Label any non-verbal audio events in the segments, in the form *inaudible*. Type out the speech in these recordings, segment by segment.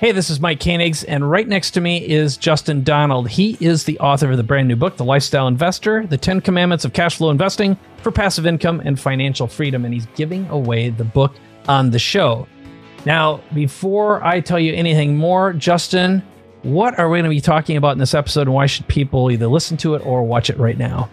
Hey, this is Mike Koenigs, and right next to me is Justin Donald. He is the author of the brand new book, The Lifestyle Investor The 10 Commandments of Cash Flow Investing for Passive Income and Financial Freedom. And he's giving away the book on the show. Now, before I tell you anything more, Justin, what are we going to be talking about in this episode, and why should people either listen to it or watch it right now?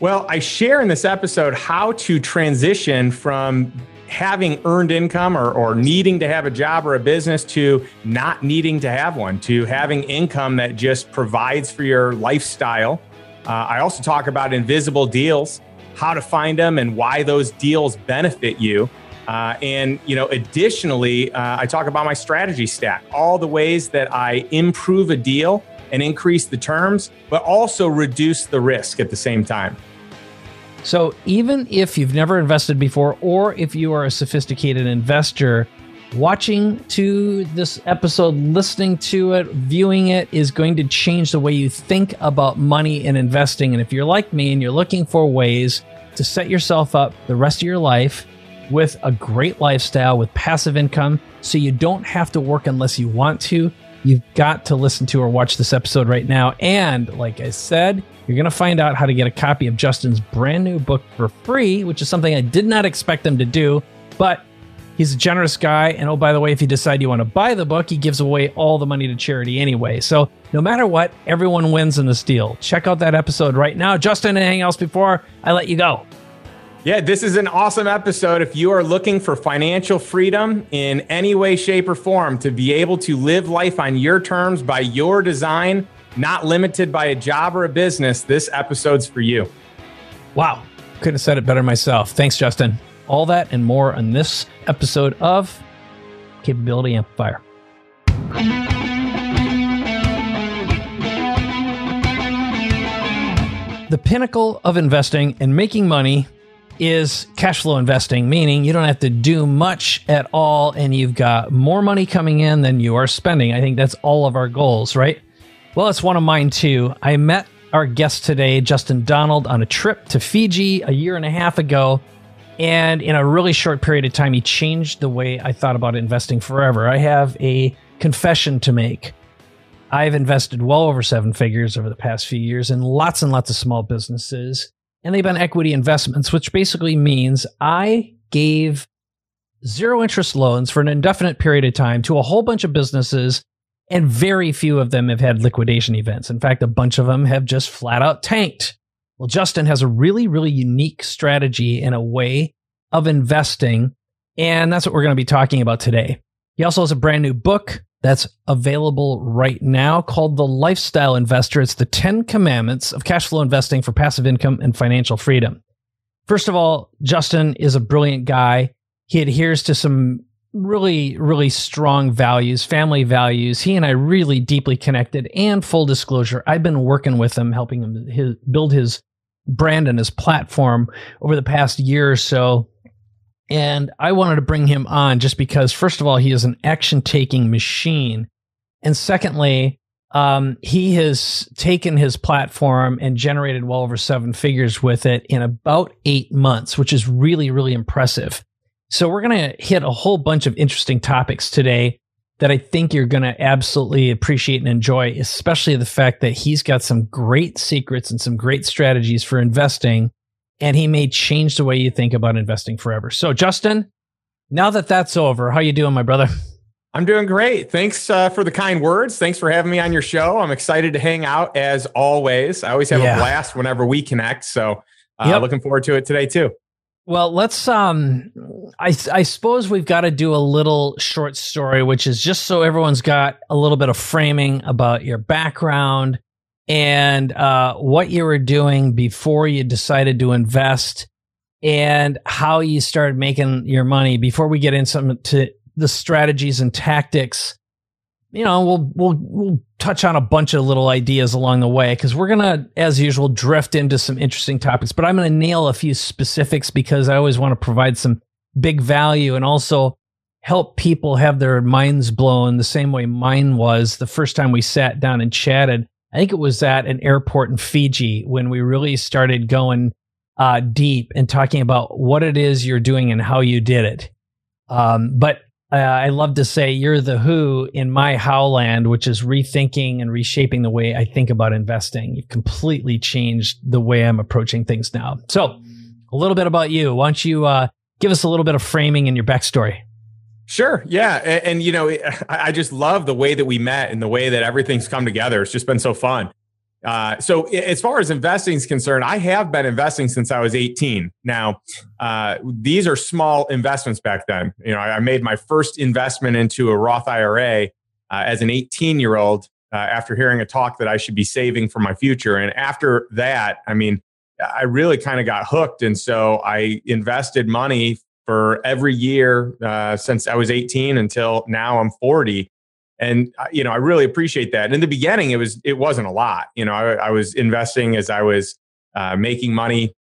Well, I share in this episode how to transition from having earned income or, or needing to have a job or a business to not needing to have one, to having income that just provides for your lifestyle. Uh, I also talk about invisible deals, how to find them, and why those deals benefit you. Uh, and you know, additionally, uh, I talk about my strategy stack, all the ways that I improve a deal and increase the terms, but also reduce the risk at the same time. So, even if you've never invested before, or if you are a sophisticated investor, watching to this episode, listening to it, viewing it is going to change the way you think about money and investing. And if you're like me and you're looking for ways to set yourself up the rest of your life with a great lifestyle, with passive income, so you don't have to work unless you want to, you've got to listen to or watch this episode right now. And like I said, you're going to find out how to get a copy of Justin's brand new book for free, which is something I did not expect him to do. But he's a generous guy. And oh, by the way, if you decide you want to buy the book, he gives away all the money to charity anyway. So no matter what, everyone wins in this deal. Check out that episode right now. Justin, anything else before I let you go? Yeah, this is an awesome episode. If you are looking for financial freedom in any way, shape, or form to be able to live life on your terms by your design, not limited by a job or a business, this episode's for you. Wow. Couldn't have said it better myself. Thanks, Justin. All that and more on this episode of Capability Amplifier. The pinnacle of investing and making money is cash flow investing, meaning you don't have to do much at all and you've got more money coming in than you are spending. I think that's all of our goals, right? Well, it's one of mine too. I met our guest today, Justin Donald, on a trip to Fiji a year and a half ago. And in a really short period of time, he changed the way I thought about investing forever. I have a confession to make. I've invested well over seven figures over the past few years in lots and lots of small businesses. And they've been equity investments, which basically means I gave zero interest loans for an indefinite period of time to a whole bunch of businesses and very few of them have had liquidation events. In fact, a bunch of them have just flat out tanked. Well, Justin has a really, really unique strategy and a way of investing. And that's what we're going to be talking about today. He also has a brand new book that's available right now called The Lifestyle Investor. It's the 10 commandments of cash flow investing for passive income and financial freedom. First of all, Justin is a brilliant guy. He adheres to some really, really strong values, family values. He and I really deeply connected. And full disclosure, I've been working with him, helping him his, build his brand and his platform over the past year or so. And I wanted to bring him on just because, first of all, he is an action taking machine. And secondly, um, he has taken his platform and generated well over seven figures with it in about eight months, which is really, really impressive. So we're going to hit a whole bunch of interesting topics today that I think you're going to absolutely appreciate and enjoy, especially the fact that he's got some great secrets and some great strategies for investing, and he may change the way you think about investing forever. So, Justin, now that that's over, how you doing, my brother? I'm doing great. Thanks uh, for the kind words. Thanks for having me on your show. I'm excited to hang out as always. I always have yeah. a blast whenever we connect. So, uh, yep. looking forward to it today too. Well, let's um I I suppose we've got to do a little short story which is just so everyone's got a little bit of framing about your background and uh what you were doing before you decided to invest and how you started making your money before we get into the strategies and tactics you know, we'll we'll we'll touch on a bunch of little ideas along the way because we're gonna, as usual, drift into some interesting topics. But I'm gonna nail a few specifics because I always want to provide some big value and also help people have their minds blown the same way mine was the first time we sat down and chatted. I think it was at an airport in Fiji when we really started going uh, deep and talking about what it is you're doing and how you did it. Um, but uh, I love to say you're the who in my howland, which is rethinking and reshaping the way I think about investing. You've completely changed the way I'm approaching things now. So, a little bit about you. Why don't you uh, give us a little bit of framing and your backstory? Sure. Yeah. And, and, you know, *laughs* I just love the way that we met and the way that everything's come together. It's just been so fun. Uh, so as far as investing is concerned, I have been investing since I was 18. Now, uh, these are small investments back then. You know, I made my first investment into a Roth IRA uh, as an 18 year old uh, after hearing a talk that I should be saving for my future. And after that, I mean, I really kind of got hooked. And so I invested money for every year uh, since I was 18 until now I'm 40. And uh, you know, I really appreciate that. And in the beginning, it was it wasn't a lot. You know, I, I was investing as I was uh, making money,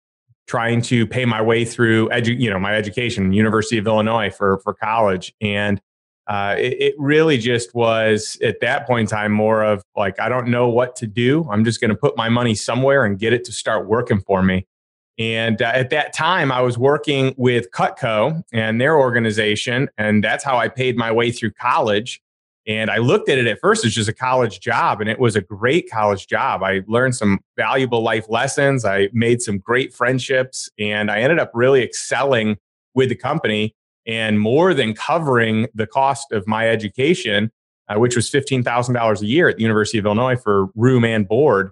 trying to pay my way through edu- you know my education, University of Illinois for for college, and uh, it, it, really just was at that point in time more of like I don't know what to do. I'm just going to put my money somewhere and get it to start working for me. And uh, at that time, I was working with Cutco and their organization, and that's how I paid my way through college. And I looked at it at first as just a college job, and it was a great college job. I learned some valuable life lessons. I made some great friendships, and I ended up really excelling with the company and more than covering the cost of my education, uh, which was $15,000 a year at the University of Illinois for room and board.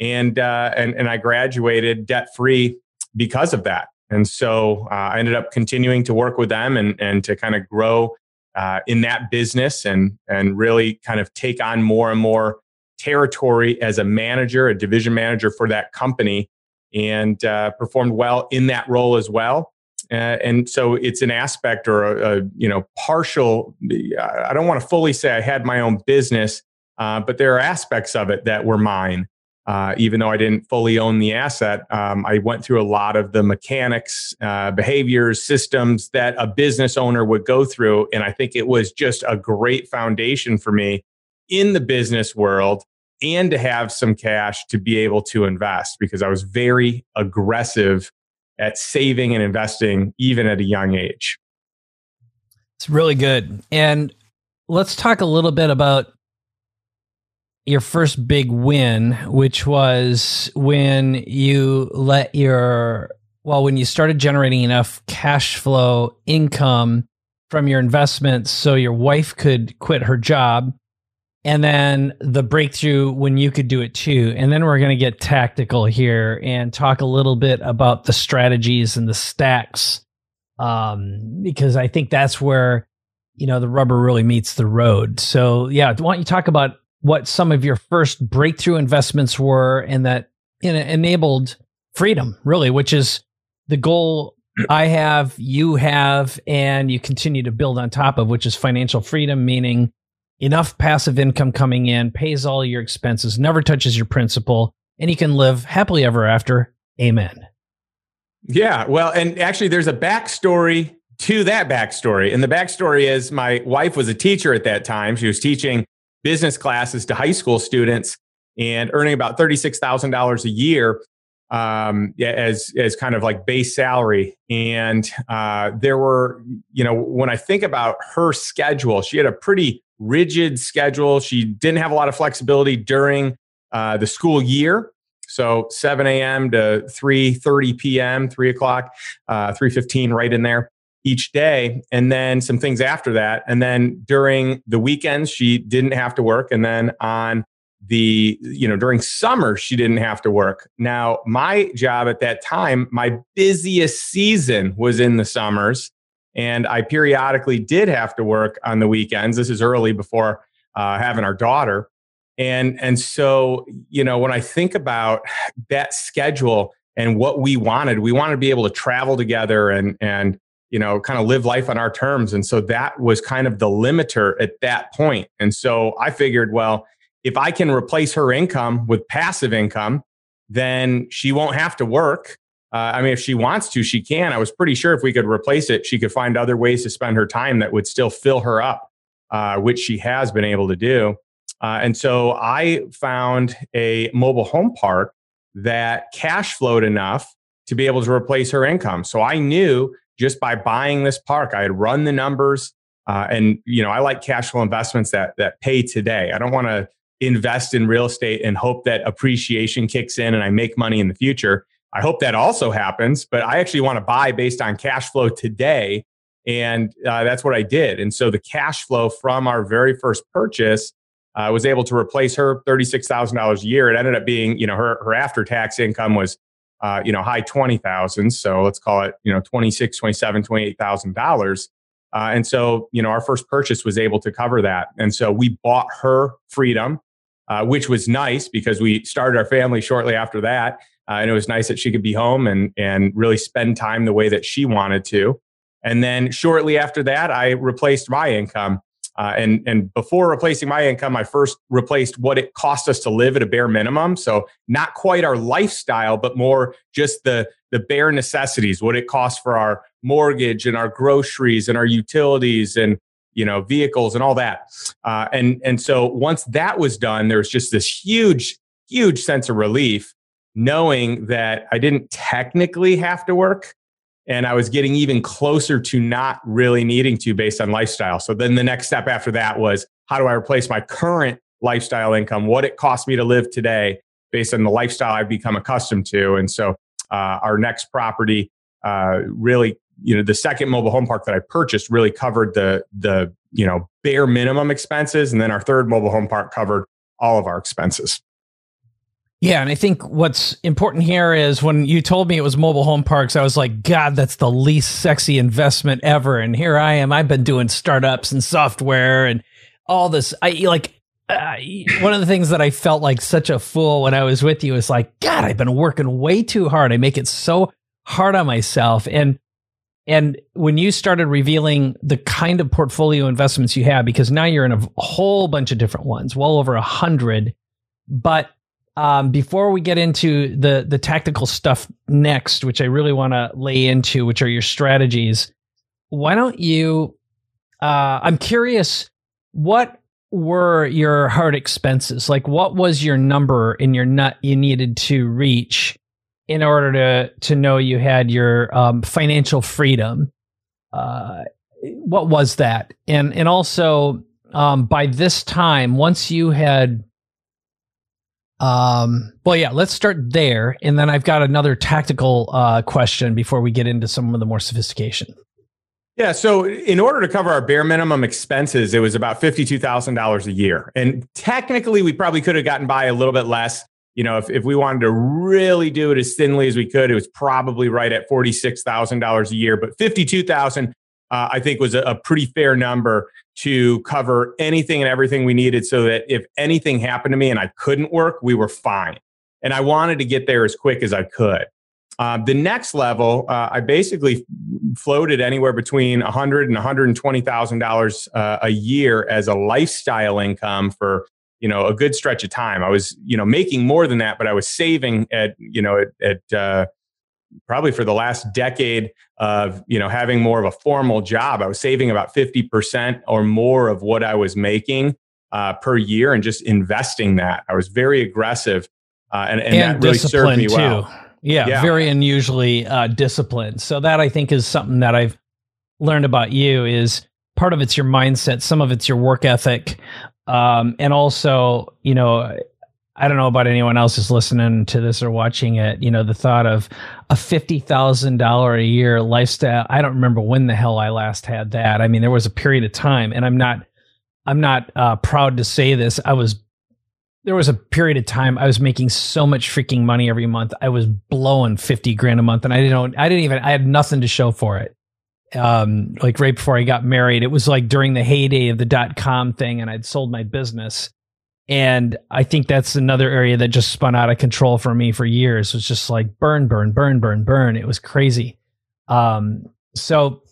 And, uh, and, and I graduated debt free because of that. And so uh, I ended up continuing to work with them and, and to kind of grow uh, in that business and, and really kind of take on more and more territory as a manager, a division manager for that company, and uh, performed well in that role as well. Uh, and so it's an aspect or a, a, you know partial. I don't want to fully say I had my own business, uh, but there are aspects of it that were mine. Uh, even though I didn't fully own the asset, um, I went through a lot of the mechanics, uh, behaviors, systems that a business owner would go through. And I think it was just a great foundation for me in the business world and to have some cash to be able to invest because I was very aggressive at saving and investing even at a young age. It's really good. And let's talk a little bit about your first big win, which was when you let your, well, when you started generating enough cash flow income from your investments so your wife could quit her job. And then the breakthrough when you could do it too. And then we're going to get tactical here and talk a little bit about the strategies and the stacks. Um, because I think that's where, you know, the rubber really meets the road. So yeah, why don't you talk about what some of your first breakthrough investments were and that enabled freedom, really, which is the goal I have, you have, and you continue to build on top of, which is financial freedom, meaning enough passive income coming in, pays all your expenses, never touches your principal, and you can live happily ever after. Amen. Yeah. Well, and actually, there's a backstory to that backstory. And the backstory is my wife was a teacher at that time. She was teaching business classes to high school students and earning about $36,000 a year um, as, as kind of like base salary. And uh, there were, you know, when I think about her schedule, she had a pretty rigid schedule. She didn't have a lot of flexibility during uh, the school year. So 7 a.m. to 3:30 p.m., 3 o'clock, uh, 3:15, right in there each day and then some things after that. And then during the weekends she didn't have to work. And then on the you know during summer she didn't have to work. Now my job at that time my busiest season was in the summers and i periodically did have to work on the weekends. This is early before uh, having our daughter. And and so you know when i think about that schedule and what we wanted we wanted to be able to travel together and and you know, kind of live life on our terms. And so that was kind of the limiter at that point. And so I figured, well, if I can replace her income with passive income, then she won't have to work. Uh, I mean, if she wants to, she can. I was pretty sure if we could replace it, she could find other ways to spend her time that would still fill her up, uh, which she has been able to do. Uh, and so I found a mobile home park that cash flowed enough to be able to replace her income. So I knew just by buying this park. I had run the numbers. Uh, and you know, I like cash flow investments that that pay today. I don't want to invest in real estate and hope that appreciation kicks in and I make money in the future. I hope that also happens, but I actually want to buy based on cash flow today. And uh, that's what I did. And so the cash flow from our very first purchase uh, was able to replace her $36,000 a year. It ended up being, you know, her, her after tax income was, uh, you know, high 20,000. So let's call it, you know, 26, 27, $28,000. Uh, and so, you know, our first purchase was able to cover that. And so we bought her freedom, uh, which was nice because we started our family shortly after that. Uh, and it was nice that she could be home and, and really spend time the way that she wanted to. And then shortly after that, I replaced my income. Uh, and, and before replacing my income, I first replaced what it cost us to live at a bare minimum. So not quite our lifestyle, but more just the, the bare necessities, what it costs for our mortgage and our groceries and our utilities and you know vehicles and all that. Uh, and and so once that was done, there was just this huge huge sense of relief knowing that I didn't technically have to work and I was getting even closer to not really needing to based on lifestyle. So then the next step after that was how do I replace my current lifestyle income, what it costs me to live today based on the lifestyle I've become accustomed to. And so uh, our next property uh, really, you know, the second mobile home park that I purchased really covered the the you know bare minimum expenses, and then our third mobile home park covered all of our expenses. Yeah, and I think what's important here is when you told me it was mobile home parks, I was like, God, that's the least sexy investment ever. And here I am. I've been doing startups and software and all this. I like uh, one of the things that I felt like such a fool when I was with you is like, God, I've been working way too hard. I make it so hard on myself. And and when you started revealing the kind of portfolio investments you have, because now you're in a whole bunch of different ones, well over a hundred. But um, before we get into the the tactical stuff next, which I really want to lay into, which are your strategies, why don't you? Uh, I'm curious, what were your hard expenses? Like, what was your number in your nut you needed to reach in order to to know you had your um, financial freedom. Uh, what was that? And and also um, by this time, once you had, um, well, yeah, let's start there, and then I've got another tactical uh, question before we get into some of the more sophistication. Yeah. So, in order to cover our bare minimum expenses, it was about $52,000 a year. And technically, we probably could have gotten by a little bit less you know, if, if we wanted to really do it as thinly as we could, it was probably right at $46,000 a year, but 52,000 uh, I think was a, a, pretty fair number to cover anything and everything we needed so that if anything happened to me and I couldn't work, we were fine. And I wanted to get there as quick as I could. Uh, the next level, uh, I basically floated anywhere between 100 and 120 thousand uh, dollars a year as a lifestyle income for you know a good stretch of time i was you know making more than that but i was saving at you know at, at uh, probably for the last decade of you know having more of a formal job i was saving about 50% or more of what i was making uh, per year and just investing that. I was very aggressive uh, and, and, and, that really served me well. too. Yeah, yeah, very unusually uh, disciplined. So that i think is something that i've learned about you is part of it's your mindset some of it's your work ethic um, and also, you know, I don't know about anyone else who's listening to this or watching it. You know, the thought of a fifty thousand dollar a year lifestyle. I don't remember when the hell I last had that. I mean, there was a period of time, and I'm not, I'm not uh, proud to say this. I was, there was a period of time I was making so much freaking money every month. I was blowing fifty grand a month, and I didn't, I didn't even, I had nothing to show for it um, like right before I got married. It was like during the heyday of the dot com thing, and I'd sold my business. And I think that's another area that just spun out of control for me for years. It was just like burn, burn, burn, burn, burn. It was crazy. Um, so,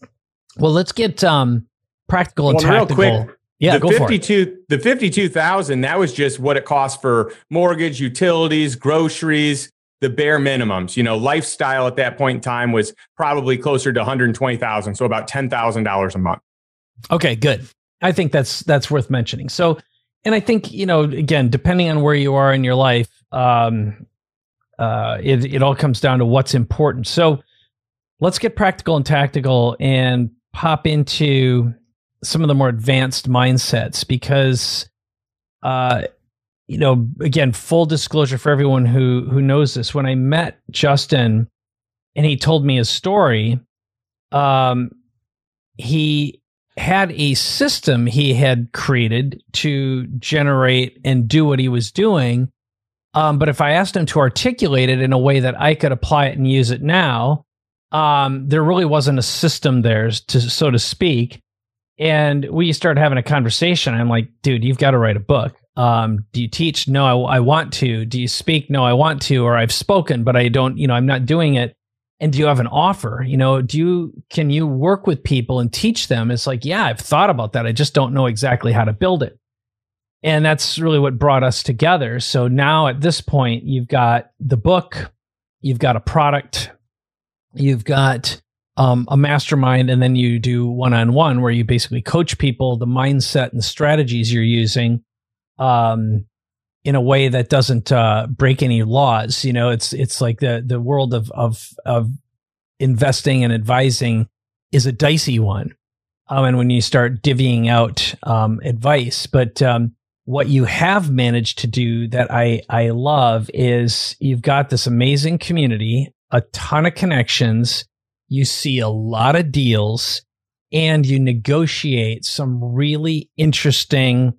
well, let's get um, practical and well, tactical. Real quick, yeah, the 52 the 52,000 that was just what it cost for mortgage, utilities, groceries, the bare minimums. You know, lifestyle at that point in time was probably closer to 120,000, so about $10,000 a month. Okay, good. I think that's that's worth mentioning. So, and I think you know, again, depending on where you are in your life, um, uh, it it all comes down to what's important. So, let's get practical and tactical and pop into some of the more advanced mindsets because, uh, you know, again, full disclosure for everyone who who knows this. When I met Justin, and he told me his story, um, he had a system he had created to generate and do what he was doing. Um, but if I asked him to articulate it in a way that I could apply it and use it now, um, there really wasn't a system there, to so to speak. And we started having a conversation. I'm like, dude, you've got to write a book. Um, do you teach? No, I, I want to. Do you speak? No, I want to. Or I've spoken, but I don't. You know, I'm not doing it and do you have an offer? You know do you can you work with people and teach them? It's like yeah i've thought about that. I just don't know exactly how to build it. And that's really what brought us together. So now at this point you've got the book you've got a product you've got um, a mastermind and then you do one-on-one where you basically coach people the mindset and strategies you're using. Um, in a way that doesn't uh, break any laws. You know, it's it's like the the world of of of investing and advising is a dicey one. Um, and when you start divvying out um, advice, but um, what you have managed to do that I I love is you've got this amazing community, a ton of connections. You see a lot of deals, and you negotiate some really interesting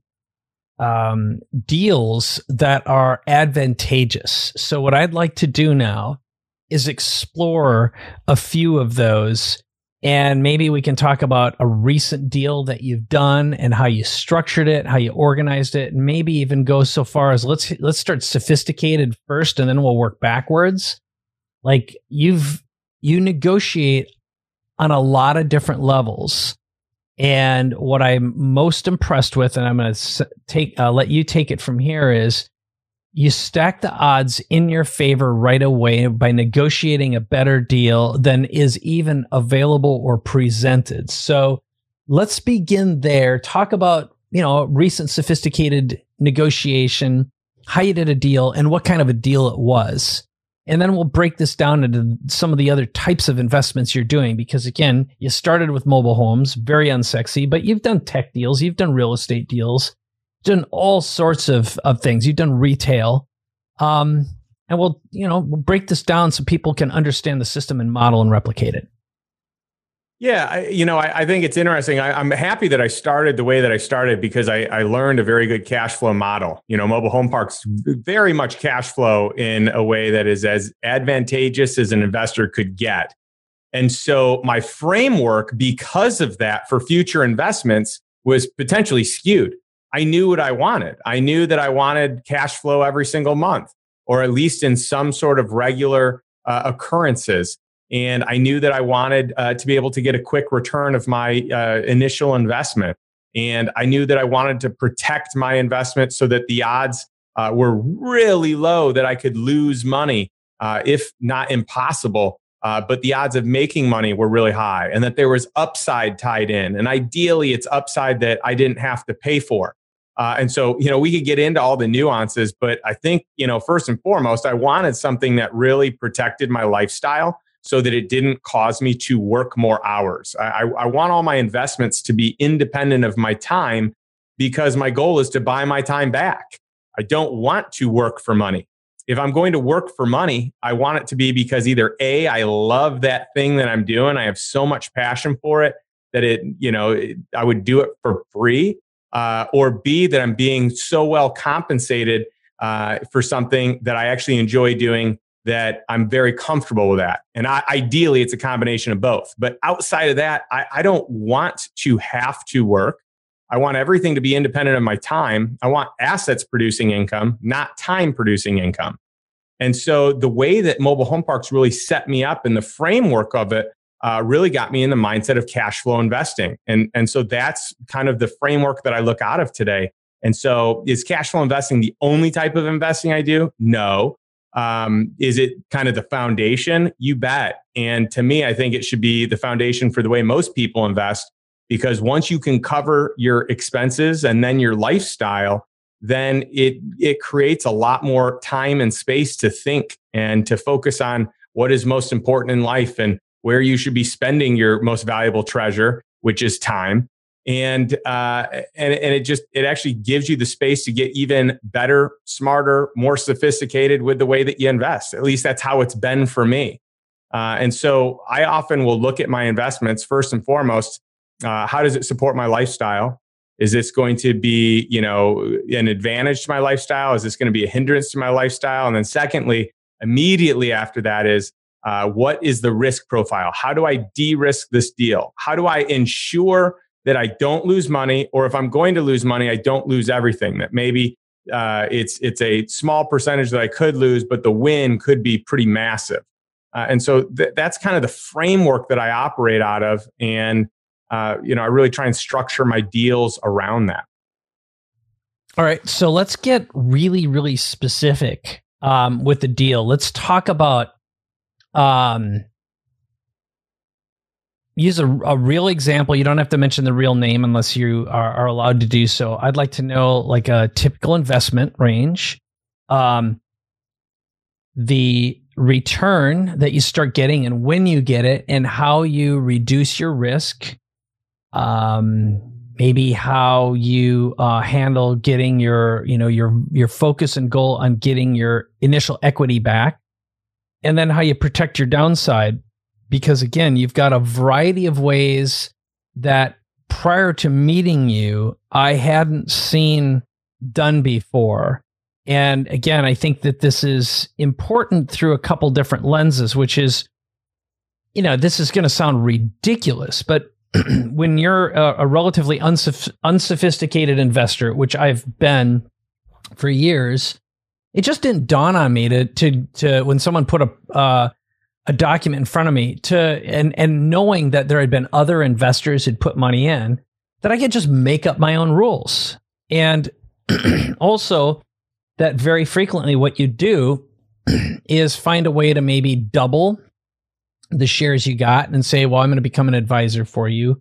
um, deals that are advantageous. So, what I'd like to do now is explore a few of those. And maybe we can talk about a recent deal that you've done and how you structured it, how you organized it, and maybe even go so far as let's let's start sophisticated first and then we'll work backwards. Like you've you negotiate on a lot of different levels and what I'm most impressed with, and I'm going to take uh, let you take it from here, is you stack the odds in your favor right away by negotiating a better deal than is even available or presented. So let's begin there. Talk about you know recent sophisticated negotiation, how you did a deal, and what kind of a deal it was. And then we'll break this down into some of the other types of investments you're doing. Because again, you started with mobile homes, very unsexy, but you've done tech deals, you've done real estate deals, done all sorts of, of things. You've done retail. Um, and we'll, you know, we'll break this down so people can understand the system and model and replicate it. Yeah, I, you know, I, I, think it's interesting. I, am happy that I started the way that I started because I, I, learned a very good cash flow model. You know, mobile home parks very much cash flow in a way that is as advantageous as an investor could get. And so my framework, because of that, for future investments was potentially skewed. I knew what I wanted. I knew that I wanted cash flow every single month, or at least in some sort of regular uh, occurrences and I knew that I wanted uh, to be able to get a quick return of my uh, initial investment. And I knew that I wanted to protect my investment so that the odds uh, were really low that I could lose money, uh, if not impossible. Uh, but the odds of making money were really high, and that there was upside tied in. And ideally, it's upside that I didn't have to pay for. Uh, and so, you know, we could get into all the nuances, but I think, you know, first and foremost, I wanted something that really protected my lifestyle so that it didn't cause me to work more hours. I, I, want all my investments to be independent of my time because my goal is to buy my time back. I don't want to work for money. If I'm going to work for money, I want it to be because either A, I love that thing that I'm doing. I have so much passion for it that it, you know, I would do it for free. Uh, or B, that I'm being so well compensated uh, for something that I actually enjoy doing that I'm very comfortable with that. And I, ideally, it's a combination of both. But outside of that, I, I don't want to have to work. I want everything to be independent of my time. I want assets producing income, not time producing income. And so the way that mobile home parks really set me up and the framework of it uh, really got me in the mindset of cash flow investing. And, and so that's kind of the framework that I look out of today. And so is cash flow investing the only type of investing I do? No. Um, is it kind of the foundation? You bet. And to me, I think it should be the foundation for the way most people invest because once you can cover your expenses and then your lifestyle, then it it creates a lot more time and space to think and to focus on what is most important in life and where you should be spending your most valuable treasure, which is time. And uh, and and it just it actually gives you the space to get even better, smarter, more sophisticated with the way that you invest. At least that's how it's been for me. Uh, and so I often will look at my investments first and foremost. Uh, how does it support my lifestyle? Is this going to be, you know, an advantage to my lifestyle? Is this going to be a hindrance to my lifestyle? And then secondly, immediately after that is uh, what is the risk profile? How do I de-risk this deal? How do I ensure that I don't lose money, or if I'm going to lose money, I don't lose everything? That maybe uh, it's it's a small percentage that I could lose, but the win could be pretty massive. Uh, and so th- that's kind of the framework that I operate out of, and uh, you know, I really try and structure my deals around that. All right, so let's get really, really specific um, with the deal. Let's talk about um, use a, a real example. You don't have to mention the real name unless you are, are allowed to do so. I'd like to know like a typical investment range, um, the return that you start getting and when you get it, and how you reduce your risk. Um, maybe how you uh, handle getting your you know your your focus and goal on getting your initial equity back and then how you protect your downside because again you've got a variety of ways that prior to meeting you i hadn't seen done before. And again i think that this is important through a couple different lenses which is you know this is going to sound ridiculous but *clears throat* when you're a, a relatively unsoph- unsophisticated investor which i've been for years it just didn't dawn on me to to to when someone put a uh, a document in front of me to and and knowing that there had been other investors who'd put money in that I could just make up my own rules and *clears throat* also that very frequently what you do *clears throat* is find a way to maybe double the shares you got and say well I'm going to become an advisor for you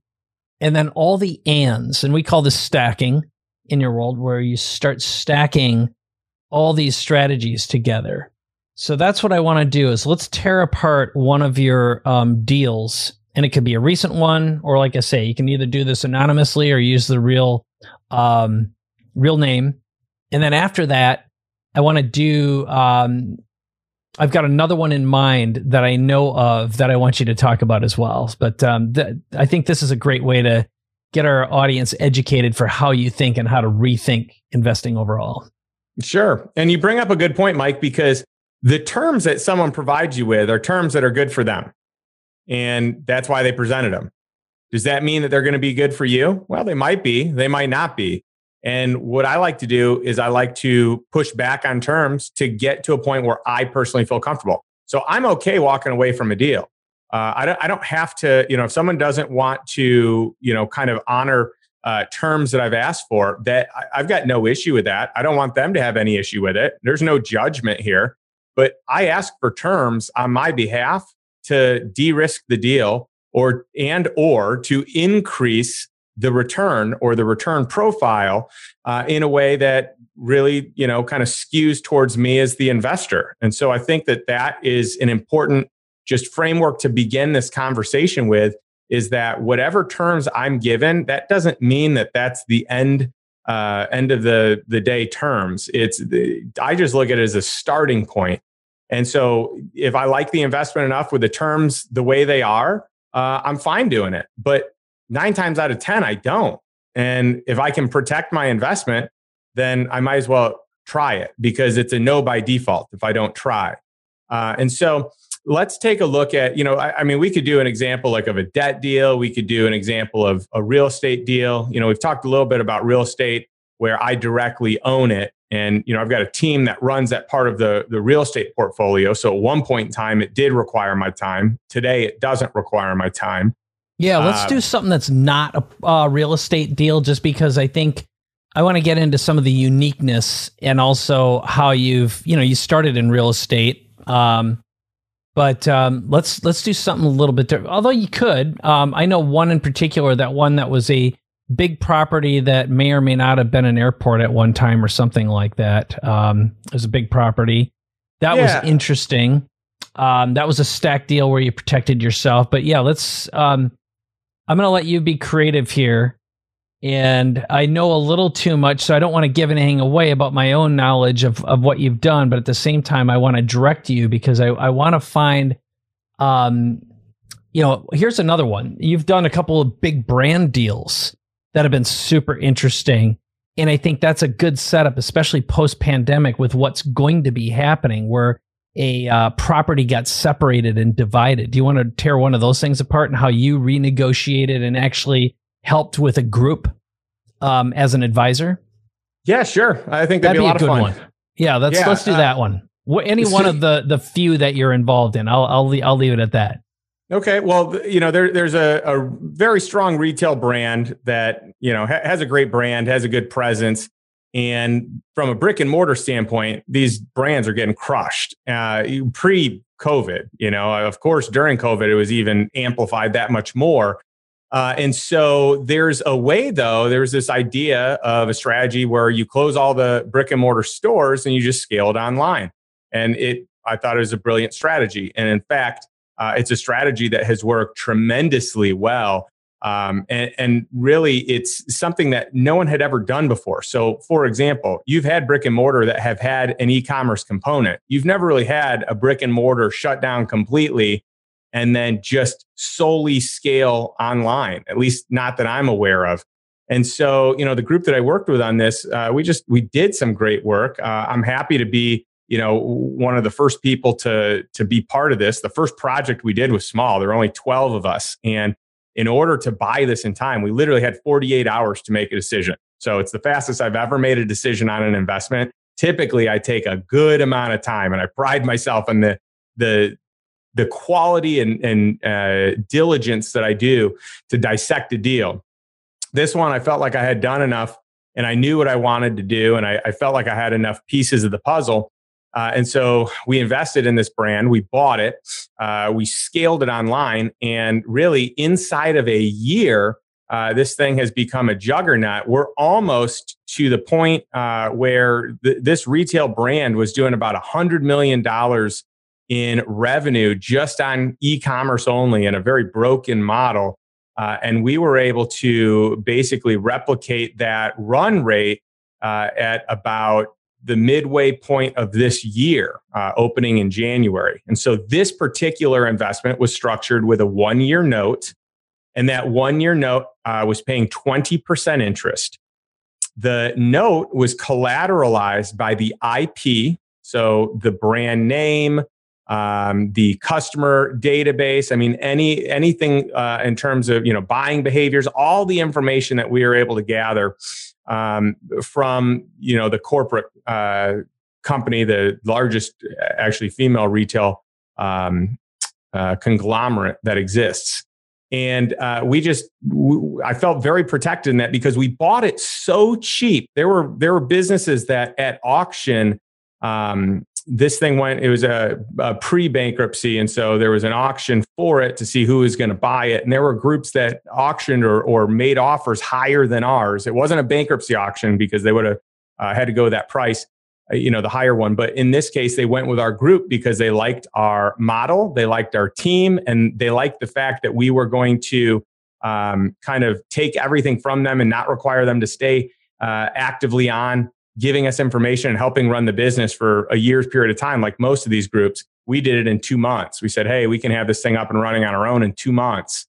and then all the ands and we call this stacking in your world where you start stacking all these strategies together. So that's what I want to do is let's tear apart one of your um, deals and it could be a recent one or like I say, you can either do this anonymously or use the real um, real name. And then after that, I want to do um, I've got another one in mind that I know of that I want you to talk about as well. But um, th- I think this is a great way to get our audience educated for how you think and how to rethink investing overall. Sure. And you bring up a good point, Mike, because the terms that someone provides you with are terms that are good for them. And that's why they presented them. Does that mean that they're going to be good for you? Well, they might be, they might not be. And what I like to do is I like to push back on terms to get to a point where I personally feel comfortable. So I'm okay walking away from a deal. Uh, I, don't, I don't have to, you know, if someone doesn't want to, you know, kind of honor uh, terms that I've asked for that I, I've got no issue with that. I don't want them to have any issue with it. There's no judgment here. But I ask for terms on my behalf to de-risk the deal or and or to increase the return or the return profile uh, in a way that really you know kind of skews towards me as the investor. And so i think that that is an important just framework to begin this conversation with is that whatever terms I'm given, that doesn't mean that that's the end uh, end of the the day terms. It's the, I just look at it as a starting point. And so if I like the investment enough with the terms the way they are, uh, I'm fine doing it. But nine times out of ten, I don't. And if I can protect my investment, then I might as well try it because it's a no by default if I don't try. Uh, and so let's take a look at you know I, I, mean we could do an example like of a debt deal. We could do an example of a real estate deal. You know we've talked a little bit about real estate where i directly own it. And you know i've got a team that runs that part of the the real estate portfolio. So at one point in time it did require my time. Today it doesn't require my time. Yeah let's uh, do something that's not a uh, real estate deal just because i think I want to get into some of the uniqueness and also how you've, you know, you started in real estate. Um, but um, let's let's do something a little bit different. Although you could, um, I know one in particular. That one that was a big property that may or may not have been an airport at one time or something like that. Um, it was a big property. That yeah. was interesting. Um, that was a stack deal where you protected yourself. But yeah, let's. Um, I'm going to let you be creative here and I know a little too much, so I don't want to give anything away about my own knowledge of, of what you've done. But at the same time, I want to direct you because I, I want to find, um, you know, here's another one. You've done a couple of big brand deals that have been super interesting. And I think that's a good setup, especially post pandemic with what's going to be happening where a uh, property got separated and divided. Do you want to tear one of those things apart and how you renegotiated and actually helped with a group um, as an advisor? Yeah, sure. I think that'd, that'd be, be, a, a good one. Yeah, let's yeah, let's do uh, that one. Any one of the the few that you're involved in, I'll I'll I'll leave it at that. Okay, well, you know, there, there's a, a very strong retail brand that you know ha- has a great brand, has a good presence, and from a brick and mortar standpoint, these brands are getting crushed. Uh, pre-COVID, you know, of course, during COVID, it was even amplified that much more. Uh, and so there's a way, though, there's this idea of a strategy where you close all the brick and mortar stores and you just scale it online. And it, I thought it was a brilliant strategy. And in fact, uh, it's a strategy that has worked tremendously well. Um, and, and, really, it's something that no one had ever done before. So, for example, you've had brick and mortar that have had an e commerce component. You've never really had a brick and mortar shut down completely and then just solely scale online, at least not that I'm aware of. And so, you know, the group that I worked with on this, uh, we just we did some great work. Uh, I'm happy to be, you know, one of the first people to to be part of this. The first project we did was small. There were only 12 of us, and in order to buy this in time, we literally had 48 hours to make a decision. So it's the fastest I've ever made a decision on an investment. Typically, I take a good amount of time, and I pride myself on the the the quality and, and uh, diligence that I do to dissect a deal. This one, I felt like I had done enough and I knew what I wanted to do. And I, I felt like I had enough pieces of the puzzle. Uh, and so we invested in this brand, we bought it, uh, we scaled it online. And really, inside of a year, uh, this thing has become a juggernaut. We're almost to the point uh, where th- this retail brand was doing about $100 million in revenue just on e-commerce only in a very broken model. Uh, and we were able to basically replicate that run rate uh, at about the midway point of this year, uh, opening in January. And so this particular investment was structured with a one year note. And that one year note uh, was paying 20% interest. The note was collateralized by the IP, so the brand name, um, the customer database. I mean, any anything uh, in terms of you know buying behaviors, all the information that we are able to gather um, from you know the corporate uh, company, the largest actually female retail um, uh, conglomerate that exists. And uh, we just, I felt very protected in that because we bought it so cheap. There were there were businesses that at auction um, this thing went, it was a, a pre bankruptcy. And so there was an auction for it to see who was going to buy it. And there were groups that auctioned or, or made offers higher than ours. It wasn't a bankruptcy auction because they would have uh, had to go that price, uh, you know, the higher one. But in this case, they went with our group because they liked our model, they liked our team, and they liked the fact that we were going to um, kind of take everything from them and not require them to stay uh, actively on giving us information and helping run the business for a year's period of time, like most of these groups. We did it in two months. We said, hey, we can have this thing up and running on our own in two months.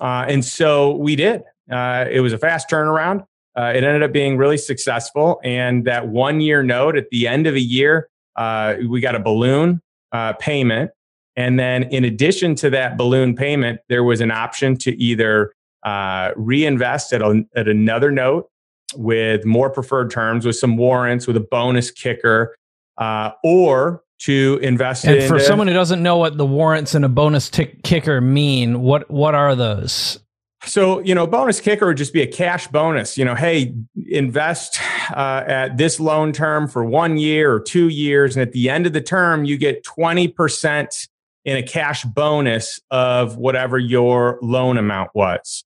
Uh, and so we did. Uh, it was a fast turnaround. Uh, it ended up being really successful. And that one year note at the end of a year, uh, we got a balloon uh, payment. And then, in addition to that balloon payment, there was an option to either uh, reinvest at, a, at another note with more preferred terms, with some warrants, with a bonus kicker, uh, or to invest and in. For someone who doesn't know what the warrants and a bonus tick kicker mean, what what are those? So, you know, bonus kicker would just be a cash bonus. You know, hey, invest uh, at this loan term for one year or two years. And at the end of the term, you get 20% in a cash bonus of whatever your loan amount was.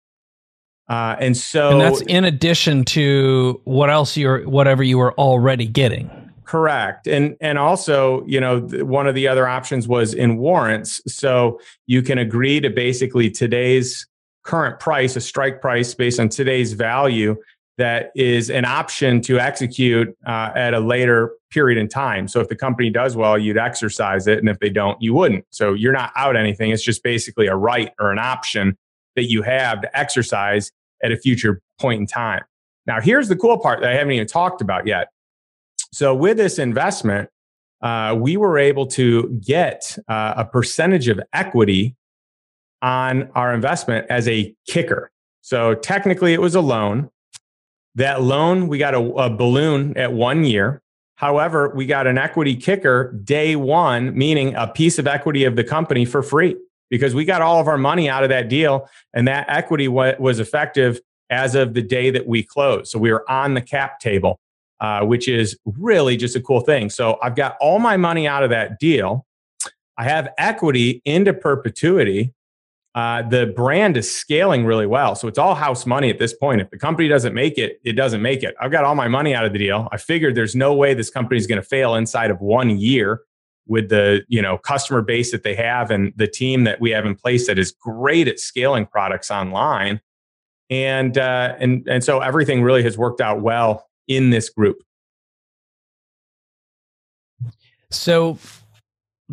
Uh, and so, and that's in addition to what else you're, whatever you were already getting. Correct. And and also, you know, one of the other options was in warrants. So you can agree to basically today's current price, a strike price based on today's value that is an option to execute uh, at a later period in time. So if the company does well, you'd exercise it. And if they don't, you wouldn't. So you're not out anything. It's just basically a right or an option that you have to exercise at a future point in time. Now, here's the cool part that I haven't even talked about yet. So with this investment, uh, we were able to get uh, a percentage of equity on our investment as a kicker. So technically, it was a loan. That loan, we got a, a balloon at one year. However, we got an equity kicker day one, meaning a piece of equity of the company for free because we got all of our money out of that deal and that equity was effective as of the day that we closed. So we were on the cap table, uh, which is really just a cool thing. So I've got all my money out of that deal. I have equity into perpetuity uh, the brand is scaling really well. So it's all house money at this point. If the company doesn't make it, it doesn't make it. I've got all my money out of the deal. I figured there's no way this company is going to fail inside of one year with the you know customer base that they have and the team that we have in place that is great at scaling products online. And uh, and and so everything really has worked out well in this group. So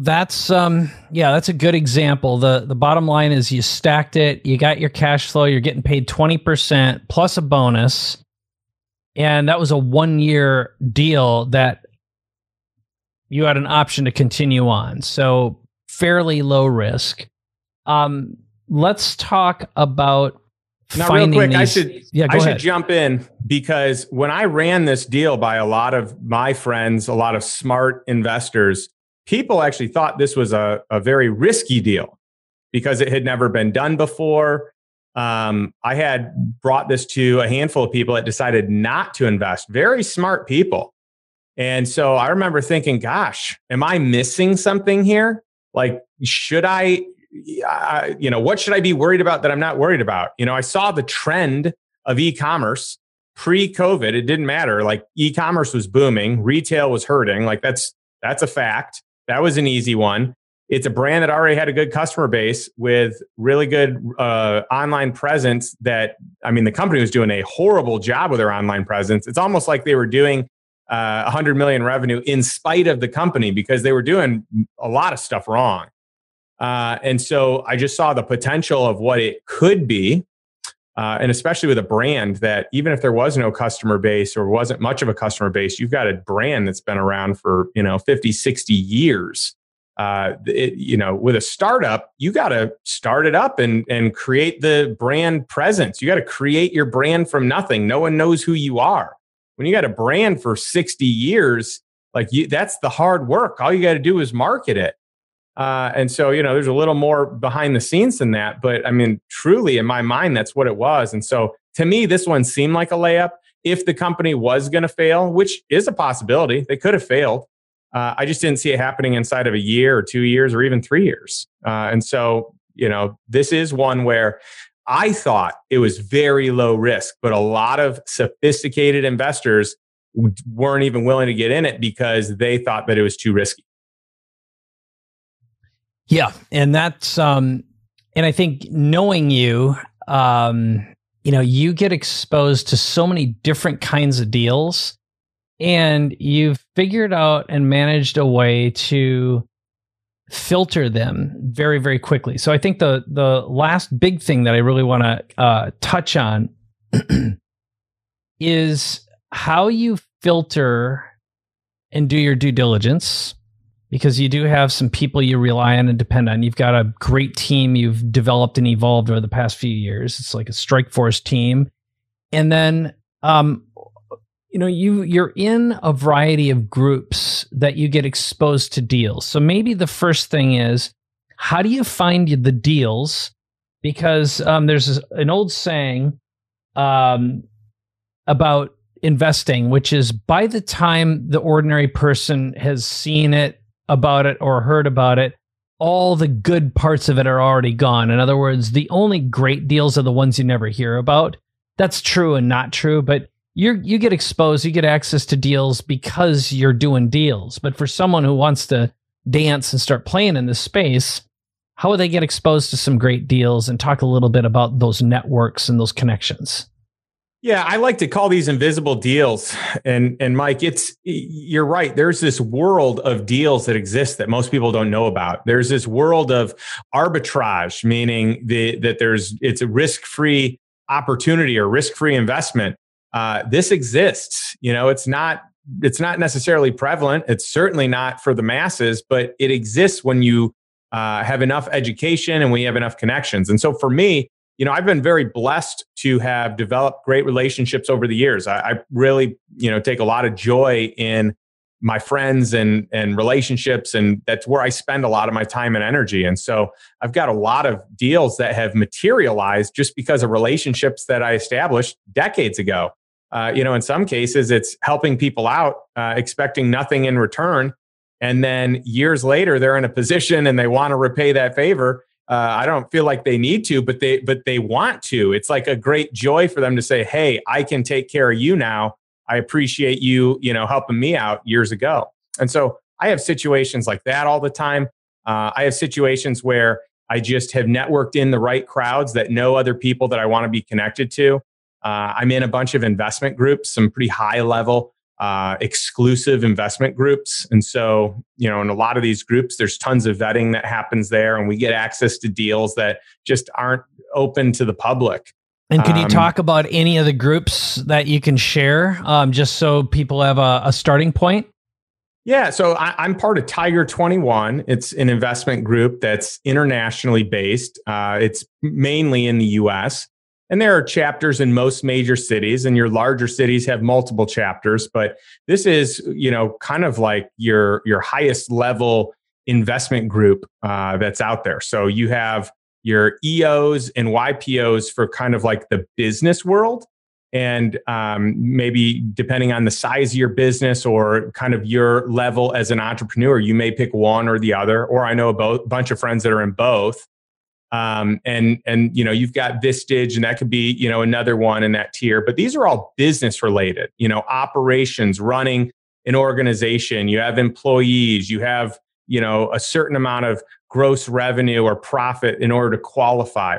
that's um yeah that's a good example the the bottom line is you stacked it you got your cash flow you're getting paid 20% plus a bonus and that was a one year deal that you had an option to continue on so fairly low risk um let's talk about now real quick these, i should yeah i ahead. should jump in because when i ran this deal by a lot of my friends a lot of smart investors people actually thought this was a, a very risky deal because it had never been done before. Um, I had brought this to a handful of people that decided not to invest, very smart people. And so I remember thinking, gosh, am I missing something here? Like, should I, uh, you know, what should I be worried about that I'm not worried about? You know, I saw the trend of e commerce pre COVID. It didn't matter. Like, e commerce was booming, retail was hurting. Like, that's, that's a fact. That was an easy one. It's a brand that already had a good customer base with really good uh, online presence. That, I mean, the company was doing a horrible job with their online presence. It's almost like they were doing uh, 100 million revenue in spite of the company because they were doing a lot of stuff wrong. Uh, and so I just saw the potential of what it could be. Uh, and especially with a brand that even if there was no customer base or wasn't much of a customer base you've got a brand that's been around for you know 50 60 years uh, it, you know with a startup you got to start it up and and create the brand presence you got to create your brand from nothing no one knows who you are when you got a brand for 60 years like you, that's the hard work all you got to do is market it uh, and so, you know, there's a little more behind the scenes than that. But I mean, truly, in my mind, that's what it was. And so, to me, this one seemed like a layup. If the company was going to fail, which is a possibility, they could have failed. Uh, I just didn't see it happening inside of a year or two years or even three years. Uh, and so, you know, this is one where I thought it was very low risk, but a lot of sophisticated investors weren't even willing to get in it because they thought that it was too risky. Yeah, and that's um and I think knowing you um you know, you get exposed to so many different kinds of deals and you've figured out and managed a way to filter them very very quickly. So I think the the last big thing that I really want to uh, touch on *clears throat* is how you filter and do your due diligence because you do have some people you rely on and depend on. You've got a great team you've developed and evolved over the past few years. It's like a strike force team. And then um you know you you're in a variety of groups that you get exposed to deals. So maybe the first thing is how do you find the deals because um there's an old saying um about investing, which is by the time the ordinary person has seen it about it or heard about it, all the good parts of it are already gone. In other words, the only great deals are the ones you never hear about. That's true and not true, but you you get exposed, you get access to deals because you're doing deals. But for someone who wants to dance and start playing in this space, how would they get exposed to some great deals and talk a little bit about those networks and those connections? Yeah, I like to call these invisible deals. And and Mike, it's you're right. There's this world of deals that exist that most people don't know about. There's this world of arbitrage, meaning the, that there's it's a risk-free opportunity or risk-free investment. Uh, this exists. You know, it's not it's not necessarily prevalent. It's certainly not for the masses, but it exists when you uh, have enough education and we have enough connections. And so for me, you know, I've been very blessed to have developed great relationships over the years. I, I really, you know, take a lot of joy in my friends and and relationships and that's where I spend a lot of my time and energy and so I've got a lot of deals that have materialized just because of relationships that I established decades ago uh, you know in some cases it's helping people out uh, expecting nothing in return and then years later they're in a position and they want to repay that favor uh, I don't feel like they need to, but they but they want to. It's like a great joy for them to say, "Hey, I can take care of you now. I appreciate you, you know, helping me out years ago." And so I have situations like that all the time. Uh, I have situations where I just have networked in the right crowds that know other people that I want to be connected to. Uh, I'm in a bunch of investment groups, some pretty high level uh, exclusive investment groups. And so, you know, in a lot of these groups, there's tons of vetting that happens there, and we get access to deals that just aren't open to the public. And can you um, talk about any of the groups that you can share, um, just so people have a, a starting point? Yeah, so I, am part of Tiger 21. It's an investment group that's internationally based. Uh, it's mainly in the US. And there are chapters in most major cities, and your larger cities have multiple chapters. But this is, you know, kind of like your your highest level investment group uh, that's out there. So you have your EOs and YPOs for kind of like the business world, and um, maybe depending on the size of your business or kind of your level as an entrepreneur, you may pick one or the other. Or I know a bunch of friends that are in both um, and and you know you've got Vistage, and that could be you know another one in that tier. But these are all business related. You know, operations, running an organization. You have employees. You have you know a certain amount of gross revenue or profit in order to qualify.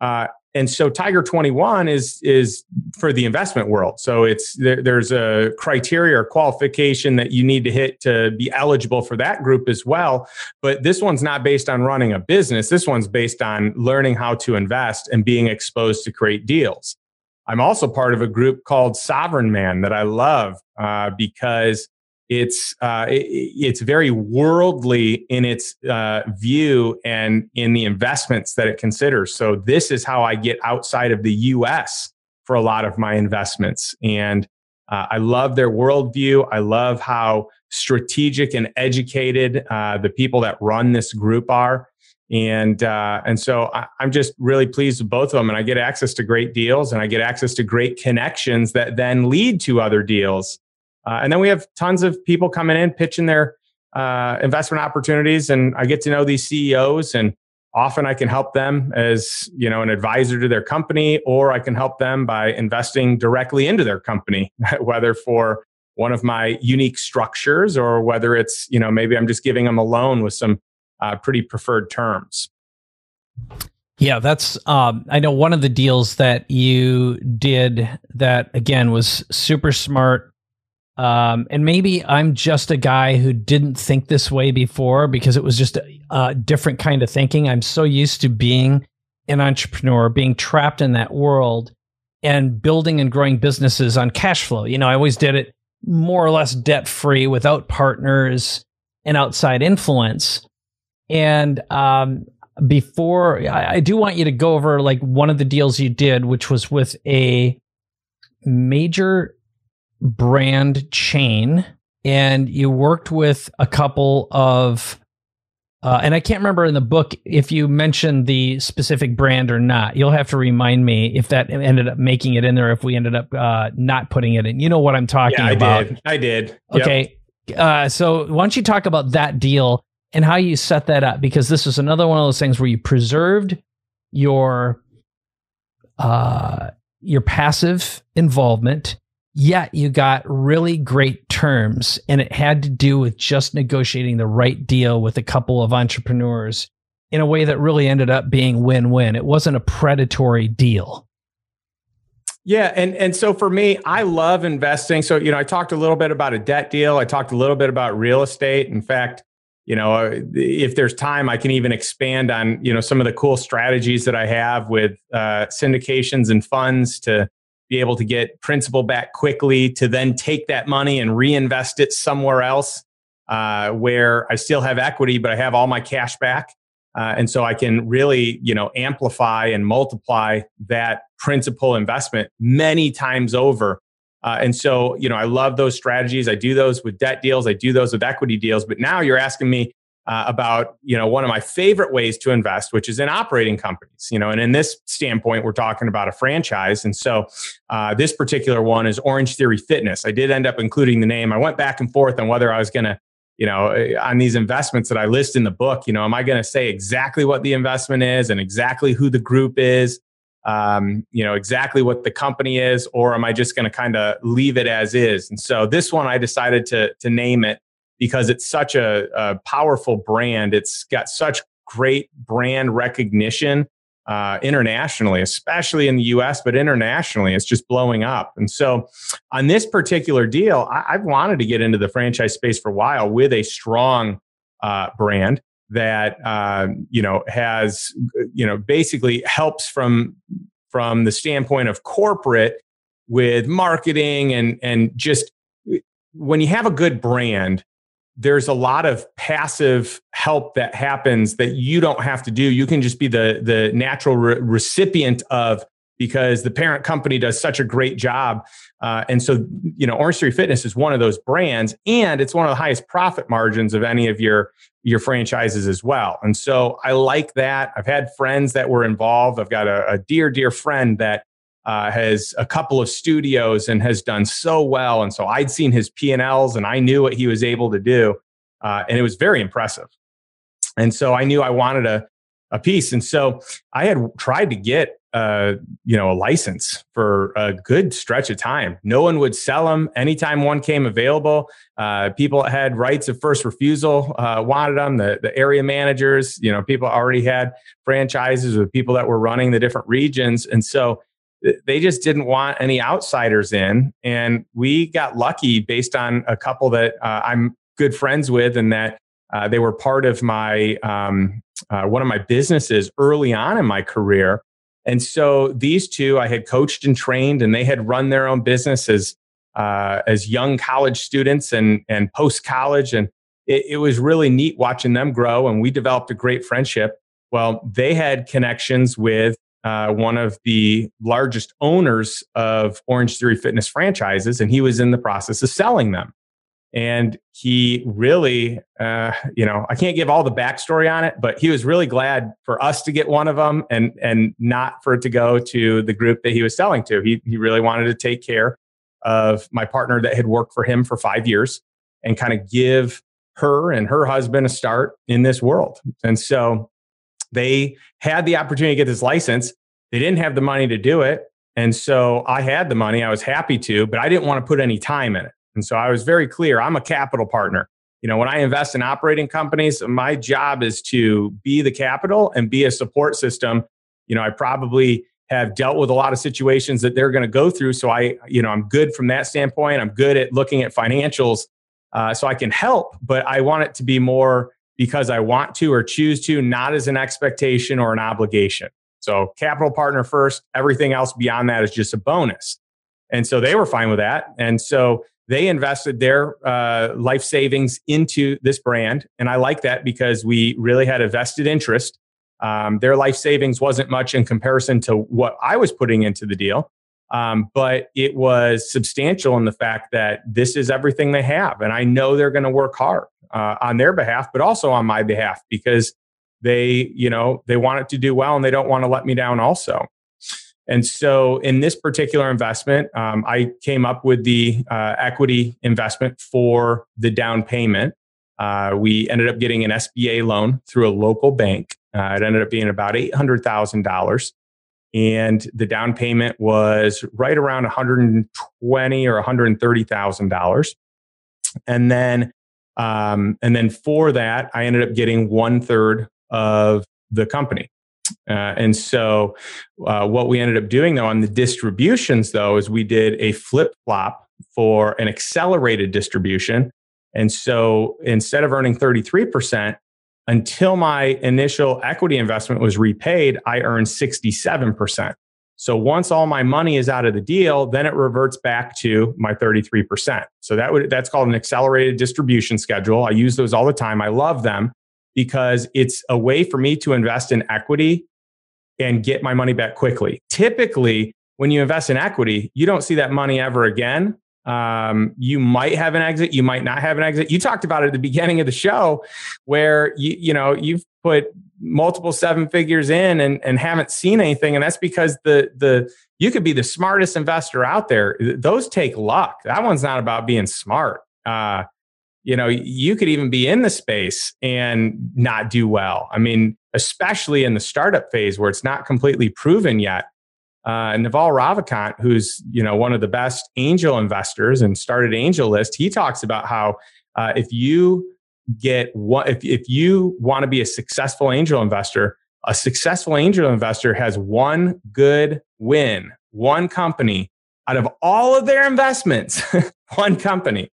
Uh, and so Tiger 21 is is for the investment world. So it's there, there's a criteria or qualification that you need to hit to be eligible for that group as well. But this one's not based on running a business. This one's based on learning how to invest and being exposed to create deals. I'm also part of a group called Sovereign Man that I love uh, because it's uh, it, it's very worldly in its uh, view and in the investments that it considers. So this is how I get outside of the U.S. for a lot of my investments, and uh, I love their worldview. I love how strategic and educated uh, the people that run this group are. And uh, and so I, I'm just really pleased with both of them, and I get access to great deals, and I get access to great connections that then lead to other deals uh, and then we have tons of people coming in pitching their uh, investment opportunities, and I get to know these CEOs, and often I can help them as you know an advisor to their company, or I can help them by investing directly into their company, *laughs* whether for one of my unique structures or whether it's you know maybe I'm just giving them a loan with some uh, pretty preferred terms. Yeah, that's. Um, I know one of the deals that you did that again was super smart um, and maybe I'm just a guy who didn't think this way before because it was just a, a, different kind of thinking. I'm so used to being an entrepreneur, being trapped in that world and building and growing businesses on cash flow. You know, I always did it more or less debt free without partners and outside influence. And um, before, I, I do want you to go over like one of the deals you did, which was with a major brand chain and you worked with a couple of uh, and I can't remember in the book if you mentioned the specific brand or not. You'll have to remind me if that ended up making it in there, if we ended up uh, not putting it in. You know what I'm talking yeah, I about. Did. I did. Okay. Yep. Uh, so why don't you talk about that deal and how you set that up? Because this is another one of those things where you preserved your uh, your passive involvement Yet you got really great terms, and it had to do with just negotiating the right deal with a couple of entrepreneurs in a way that really ended up being win-win. It wasn't a predatory deal. Yeah, and and so for me, I love investing. So you know, I talked a little bit about a debt deal. I talked a little bit about real estate. In fact, you know, uh, if there's time, I can even expand on you know some of the cool strategies that I have with uh, syndications and funds to be able to get principal back quickly, to then take that money and reinvest it somewhere else uh, where I still have equity, but I have all my cash back. Uh, and so I can really, you know, amplify and multiply that principal investment many times over. Uh, and so, you know, I love those strategies. I do those with debt deals. I do those with equity deals. But now you're asking me uh, about, you know, one of my favorite ways to invest, which is in operating companies. You know, and in this standpoint, we're talking about a franchise. And so, uh, this particular one is Orange Theory Fitness. I did end up including the name. I went back and forth on whether I was going to you know, eh, on these investments that I list in the book, you know, am I going to say exactly what the investment is and exactly who the group is, um, you know, exactly what the company is, or am I just going to kind of leave it as is? And so this one, I decided to to name it because it's such a, a powerful brand. It's got such great brand recognition uh, internationally, especially in the US, but internationally, it's just blowing up. And so, on this particular deal, I, have wanted to get into the franchise space for a while with a strong uh, brand that uh, you know has you know basically helps from from the standpoint of corporate with marketing and and just when you have a good brand there's a lot of passive help that happens that you don't have to do. You can just be the the natural re- recipient of because the parent company does such a great job. Uh, and so, you know, Orange Theory Fitness is one of those brands, and it's one of the highest profit margins of any of your your franchises as well. And so, I like that. I've had friends that were involved. I've got a, a dear, dear friend that uh, has a couple of studios and has done so well. And so I'd seen his P and Ls and I knew what he was able to do, uh, and it was very impressive. And so I knew I wanted a a piece, and so I had tried to get uh, you know a license for a good stretch of time. No one would sell them. Anytime one came available, uh, people had rights of first refusal uh, wanted them. The the area managers, you know, people already had franchises with people that were running the different regions, and so they just didn't want any outsiders in. And we got lucky based on a couple that uh, I'm good friends with and that uh, they were part of my um, uh, one of my businesses early on in my career. And so these two I had coached and trained, and they had run their own businesses uh, as young college students and and post college, and it, it was really neat watching them grow. And we developed a great friendship. Well, they had connections with uh, one of the largest owners of Orange Theory Fitness franchises, and he was in the process of selling them. And he really, uh, you know, I can't give all the backstory on it, but he was really glad for us to get one of them and and not for it to go to the group that he was selling to. He he really wanted to take care of my partner that had worked for him for five years and kind of give her and her husband a start in this world. And so they had the opportunity to get this license. They didn't have the money to do it. And so I had the money. I was happy to, but I didn't want to put any time in it. And so I was very clear I'm a capital partner. You know, when I invest in operating companies, my job is to be the capital and be a support system. You know, I probably have dealt with a lot of situations that they're going to go through. So I, you know, I'm good from that standpoint. I'm good at looking at financials. Uh, so I can help, but I want it to be more because I want to or choose to, not as an expectation or an obligation. So, capital partner first, everything else beyond that is just a bonus. And so they were fine with that. And so they invested their uh, life savings into this brand. And I like that because we really had a vested interest. Um, their life savings wasn't much in comparison to what I was putting into the deal. Um, but it was substantial in the fact that this is everything they have. And I know they're going to work hard uh, on their behalf, but also on my behalf because they, you know, they want it to do well and they don't want to let me down also. And so in this particular investment, um, I came up with the uh, equity investment for the down payment. Uh, we ended up getting an SBA loan through a local bank. Uh, it ended up being about $800,000. And the down payment was right around 120 or $130,000. And then um, and then for that, I ended up getting one third of the company. Uh, and so, uh, what we ended up doing though on the distributions though is we did a flip flop for an accelerated distribution. And so, instead of earning 33%, until my initial equity investment was repaid, I earned 67%. So once all my money is out of the deal, then it reverts back to my 33%. So that would that's called an accelerated distribution schedule. I use those all the time. I love them because it's a way for me to invest in equity and get my money back quickly. Typically, when you invest in equity, you don't see that money ever again. Um, you might have an exit, you might not have an exit. You talked about it at the beginning of the show where you you know you've put multiple seven figures in and, and haven't seen anything. And that's because the the you could be the smartest investor out there. Those take luck. That one's not about being smart. Uh, you know, you could even be in the space and not do well. I mean, especially in the startup phase where it's not completely proven yet. Uh, Naval Ravikant, who's you know one of the best angel investors and started AngelList, he talks about how uh, if you get one if, if you want to be a successful angel investor a successful angel investor has one good win one company. Out of all of their investments *laughs* one company.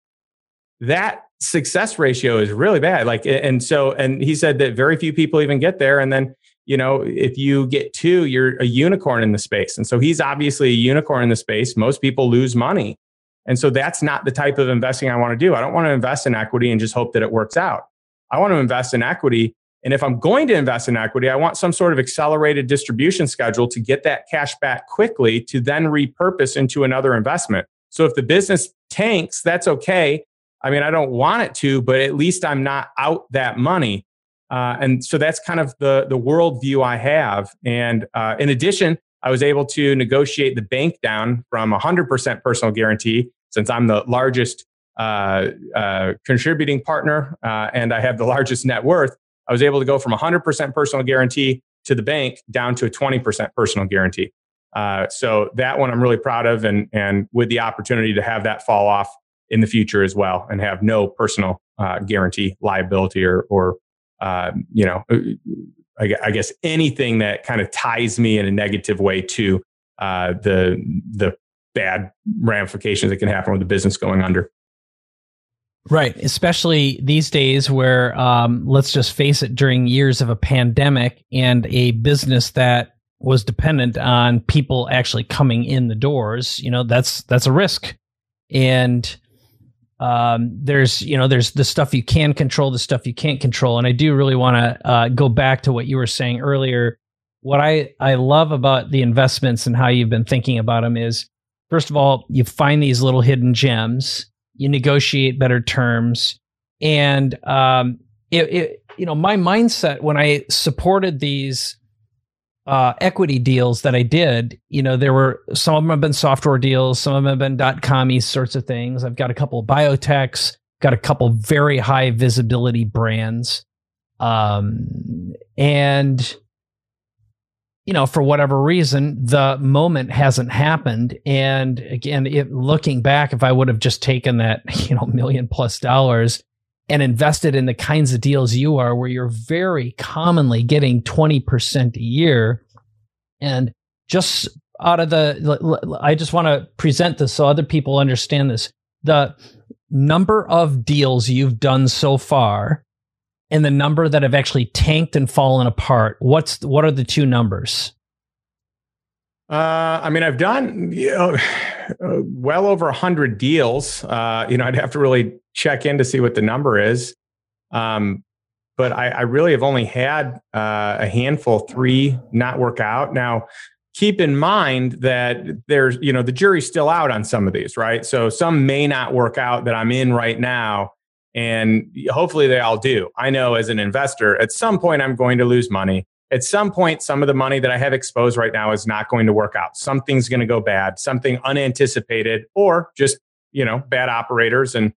That success ratio is really bad. Like and so and he said that very few people even get there. And then you know if you get two you're a unicorn in the space. And so he's obviously a unicorn in the space. Most people lose money and so that's not the type of investing I want to do. I don't want to invest in equity and just hope that it works out. I want to invest in equity. And if I'm going to invest in equity, I want some sort of accelerated distribution schedule to get that cash back quickly to then repurpose into another investment. So if the business tanks, that's okay. I mean, I don't want it to, but at least I'm not out that money. Uh, and so that's kind of the the worldview I have. And uh, in addition, I was able to negotiate the bank down from 100% personal guarantee since I'm the largest uh, uh, contributing partner uh, and I have the largest net worth. I was able to go from 100% personal guarantee to the bank down to a 20% personal guarantee. Uh, so that one I'm really proud of, and and with the opportunity to have that fall off in the future as well, and have no personal uh, guarantee liability or or uh, you know I, guess anything that kind of ties me in a negative way to uh, the the bad ramifications that can happen with the business going under. Right, especially these days where um, let's just face it, during years of a pandemic and a business that was dependent on people actually coming in the doors, you know, that's that's a risk. And um, there's you know there's the stuff you can control the stuff you can't control and i do really want to uh, go back to what you were saying earlier what i i love about the investments and how you've been thinking about them is first of all you find these little hidden gems you negotiate better terms and um, it, it you know my mindset when i supported these uh, equity deals that I did, you know, there were some of them have been software deals, some of them have been dot com sorts of things. I've got a couple of biotechs, got a couple very high visibility brands. Um, and, you know, for whatever reason, the moment hasn't happened. And again, it, looking back, if I would have just taken that, *laughs* you know, million plus dollars and invested in the kinds of deals you are, where you're very commonly getting 20% a year. And just out of the, I just want to present this so other people understand this. The number of deals you've done so far and the number that have actually tanked and fallen apart, what's, what are the two numbers? Uh, I mean, I've done you know, *sighs* well over hundred deals. Uh, you know, I'd have to really check in to see what the number is. Um, but I, I, really have only had uh, a handful, three not work out. Now, keep in mind that there's, you know, the jury's still out on some of these, right? So some may not work out that I'm in right now. And hopefully they all do. I know as an investor, at some point I'm going to lose money. At some point, some of the money that I have exposed right now is not going to work out. Something's going to go bad, something unanticipated, or just, you know, bad operators and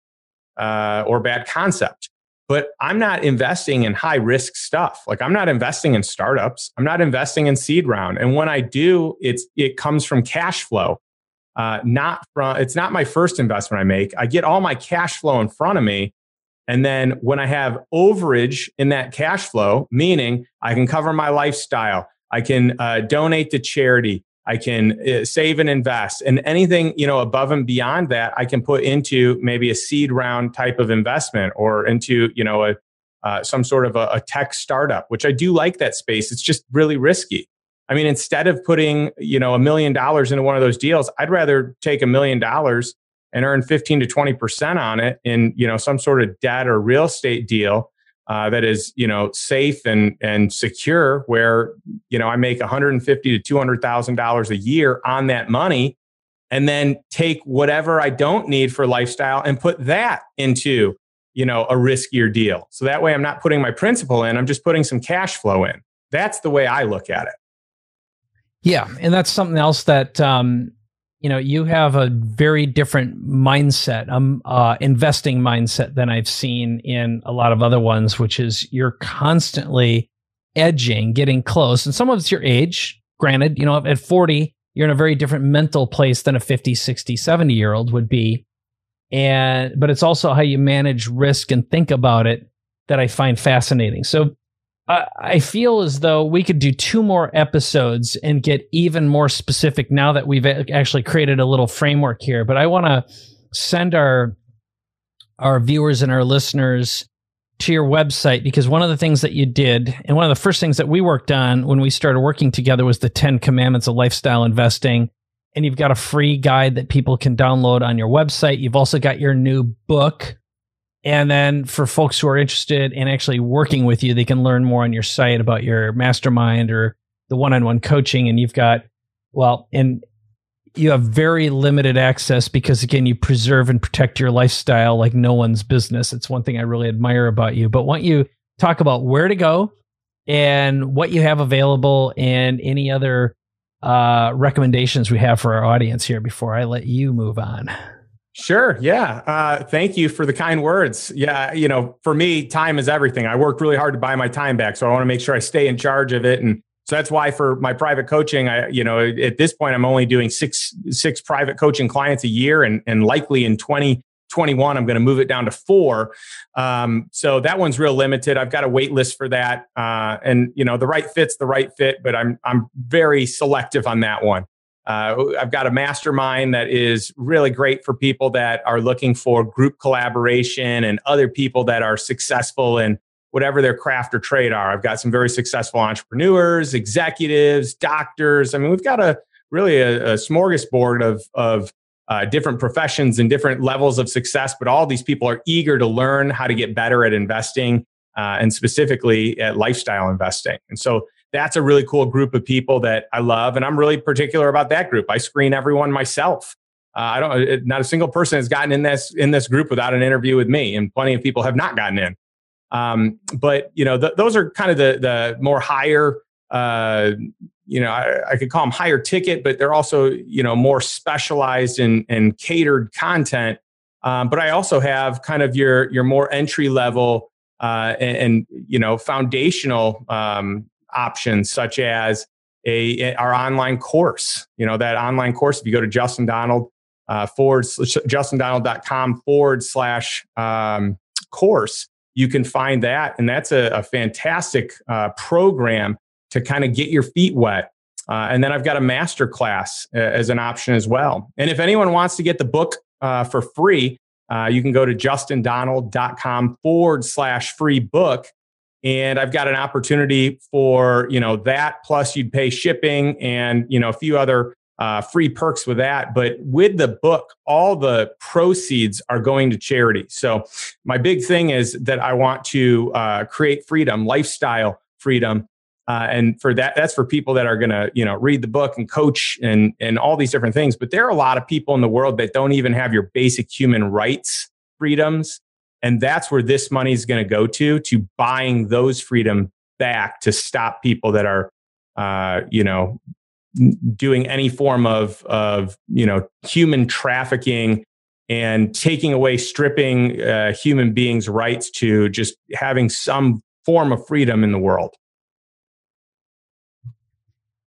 uh, or bad concept. But I'm not investing in high risk stuff. Like I'm not investing in startups. I'm not investing in seed round. And when I do, it's it comes from cash flow, uh, not from. It's not my first investment I make. I get all my cash flow in front of me, And then when I have overage in that cash flow, meaning I can cover my lifestyle, I can uh, donate to charity, I can uh, save and invest, and anything you know above and beyond that, I can put into maybe a seed round type of investment or into you know a uh, some sort of a, a tech startup, which I do like that space. It's just really risky. I mean, instead of putting you know a million dollars into one of those deals, I'd rather take a million dollars and earn 15 to 20 percent on it in you know some sort of debt or real estate deal uh, that is you know safe and and secure, where you know I make 150 to 200 thousand dollars a year on that money, and then take whatever I don't need for lifestyle and put that into you know a riskier deal. So that way, I'm not putting my principal in; I'm just putting some cash flow in. That's the way I look at it. Yeah, and that's something else that um, you know you have a very different mindset, um, uh, investing mindset than I've seen in a lot of other ones, which is you're constantly edging, getting close, and some of it's your age. Granted, you know at 40 you're in a very different mental place than a 50, 60, 70 year old would be, and but it's also how you manage risk and think about it that I find fascinating. So I feel as though we could do two more episodes and get even more specific now that we've actually created a little framework here. But I want to send our our viewers and our listeners to your website because one of the things that you did and one of the first things that we worked on when we started working together was the 10 commandments of lifestyle investing and you've got a free guide that people can download on your website you've also got your new book and then for folks who are interested in actually working with you, they can learn more on your site about your mastermind or the one on one coaching. And you've got, well, and you have very limited access because, again, you preserve and protect your lifestyle like no one's business. It's one thing I really admire about you. But why don't you talk about where to go and what you have available and any other uh, recommendations we have for our audience here before I let you move on? Sure. Yeah. Uh, thank you for the kind words. Yeah. You know, for me, time is everything. I worked really hard to buy my time back. So I want to make sure I stay in charge of it. And so that's why for my private coaching, I, you know, at this point, I'm only doing six, six private coaching clients a year. And, and likely in 2021, I'm going to move it down to four. Um, so that one's real limited. I've got a wait list for that. Uh, and, you know, the right fit's the right fit, but I'm, I'm very selective on that one. Uh, I've got a mastermind that is really great for people that are looking for group collaboration and other people that are successful in whatever their craft or trade are. I've got some very successful entrepreneurs, executives, doctors. I mean, we've got a really a, a smorgasbord of of uh, different professions and different levels of success. But all these people are eager to learn how to get better at investing uh, and specifically at lifestyle investing. And so that's a really cool group of people that I love. And I'm really particular about that group. I screen everyone myself. Uh, I don't, not a single person has gotten in this, in this group without an interview with me. And plenty of people have not gotten in. Um, but you know, th- those are kind of the, the more higher, uh, you know, I, I, could call them higher ticket, but they're also, you know, more specialized and, and catered content. Um, but I also have kind of your, your more entry level, uh, and, and, you know, foundational, um, options such as a, our online course. You know, that online course, if you go to Justin Donald uh, forward, justindonald.com forward slash um, course, you can find that. And that's a, a fantastic uh, program to kind of get your feet wet. Uh, and then I've got a master class uh, as an option as well. And if anyone wants to get the book uh, for free, uh, you can go to justindonald.com forward slash free book and I've got an opportunity for you know that plus you'd pay shipping and you know a few other uh, free perks with that. But with the book, all the proceeds are going to charity. So my big thing is that I want to uh, create freedom, lifestyle freedom. Uh, and for that, that's for people that are going to, you know, read the book and coach and and all these different things. But there are a lot of people in the world that don't even have your basic human rights freedoms and that's where this money is going to go to, to buying those freedom back to stop people that are, uh, you know, doing any form of, of, you know, human trafficking and taking away, stripping uh, human beings' rights to just having some form of freedom in the world.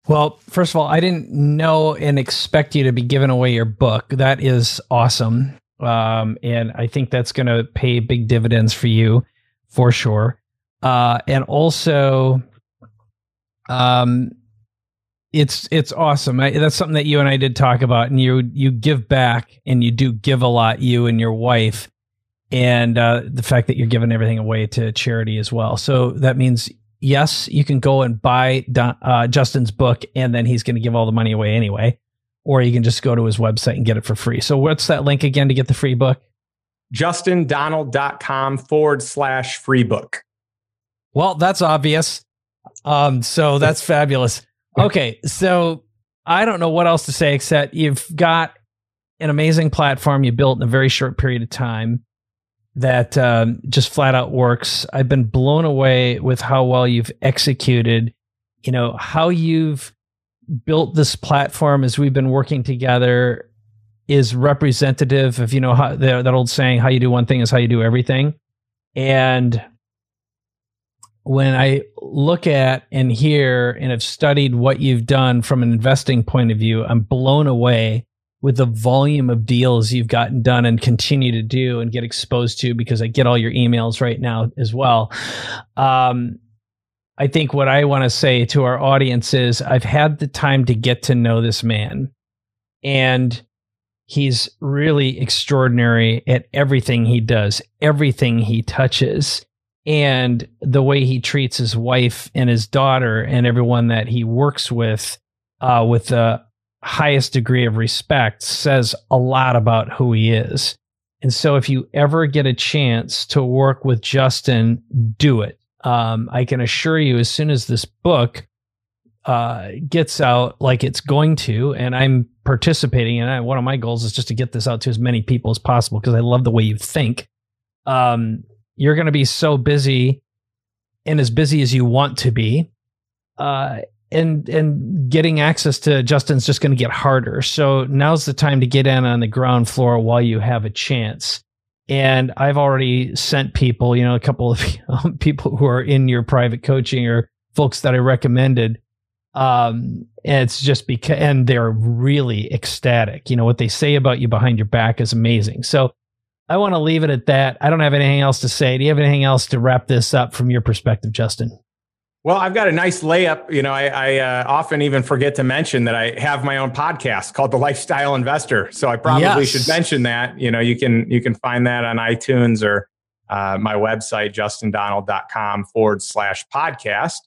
Well, first of all, I didn't know and expect you to be giving away your book. That is awesome. Um, and I think that's going to pay big dividends for you for sure. Uh, and also, um, it's it's awesome. I, that's something that you and I did talk about, and you you give back, and you do give a lot. You and your wife, and uh, the fact that you're giving everything away to charity as well. So that means yes, you can go and buy uh, Justin's book, and then he's going to give all the money away anyway, or you can just go to his website and get it for free. So what's that link again to get the free book? JustinDonald.com forward slash free book. Well, that's obvious. Um, so that's fabulous. Okay, so I don't know what else to say except you've got an amazing platform you built in a very short period of time that um, just flat out works. I've been blown away with how well you've executed. You know how you've built this platform as we've been working together is representative of you know how, that old saying, "How you do one thing is how you do everything," and when I look at and hear and have studied what you've done from an investing point of view, I'm blown away with the volume of deals you've gotten done and continue to do and get exposed to because I get all your emails right now as well. Um, I think what I want to say to our audience is I've had the time to get to know this man and he's really extraordinary at everything he does, everything he touches and the way he treats his wife and his daughter and everyone that he works with uh, with the highest degree of respect says a lot about who he is. And so, if you ever get a chance to work with Justin, do it. Um, I can assure you, as soon as this book uh, gets out, like it's going to, and I'm participating, and one of my goals is just to get this out to as many people as possible because I love the way you think. Um, you're going to be so busy and as busy as you want to be. Uh, and and getting access to Justin's just going to get harder. So now's the time to get in on the ground floor while you have a chance. And I've already sent people, you know, a couple of *laughs* people who are in your private coaching or folks that I recommended. Um, and it's just because, and they're really ecstatic. You know, what they say about you behind your back is amazing. So I want to leave it at that. I don't have anything else to say. Do you have anything else to wrap this up from your perspective, Justin? Well, I've got a nice layup. You know, I, I uh, often even forget to mention that I have my own podcast called The Lifestyle Investor. So I probably yes. should mention that. You know, you can you can find that on iTunes or uh, my website, justindonald.com forward slash podcast.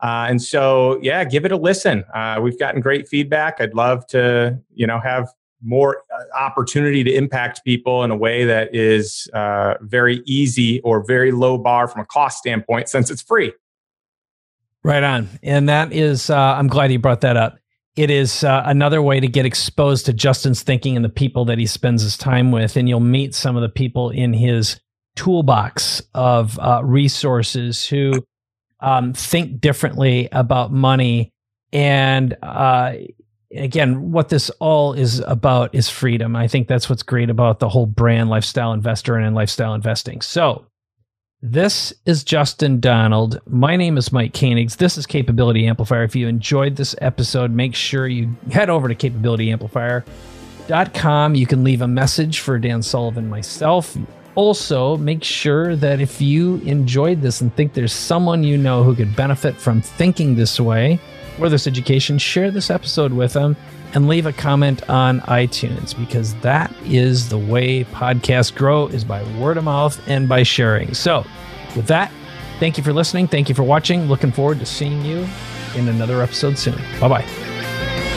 Uh, and so, yeah, give it a listen. Uh, we've gotten great feedback. I'd love to, you know, have more uh, opportunity to impact people in a way that is uh, very easy or very low bar from a cost standpoint since it's free. Right on. And that is, uh, I'm glad you brought that up. It is uh, another way to get exposed to Justin's thinking and the people that he spends his time with. And you'll meet some of the people in his toolbox of uh, resources who um, think differently about money and uh, again, what this all is about is freedom. I think that's what's great about the whole brand lifestyle investor and lifestyle investing. So, this is Justin Donald. My name is Mike Koenigs. This is Capability Amplifier. If you enjoyed this episode, make sure you head over to capabilityamplifier.com. You can leave a message for Dan Sullivan myself. Also, make sure that if you enjoyed this and think there's someone you know who could benefit from thinking this way, or this education, share this episode with them and leave a comment on iTunes because that is the way podcasts grow is by word of mouth and by sharing. So, with that, thank you for listening. Thank you for watching. Looking forward to seeing you in another episode soon. Bye bye.